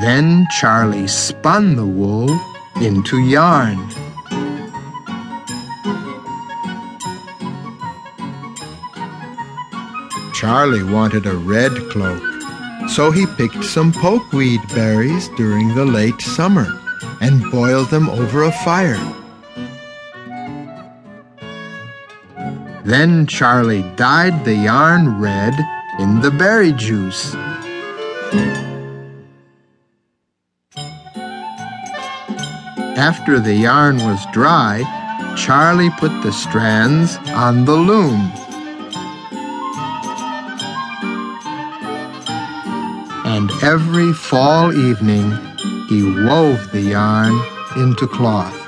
Then Charlie spun the wool into yarn. Charlie wanted a red cloak, so he picked some pokeweed berries during the late summer and boiled them over a fire. Then Charlie dyed the yarn red in the berry juice. After the yarn was dry, Charlie put the strands on the loom. And every fall evening, he wove the yarn into cloth.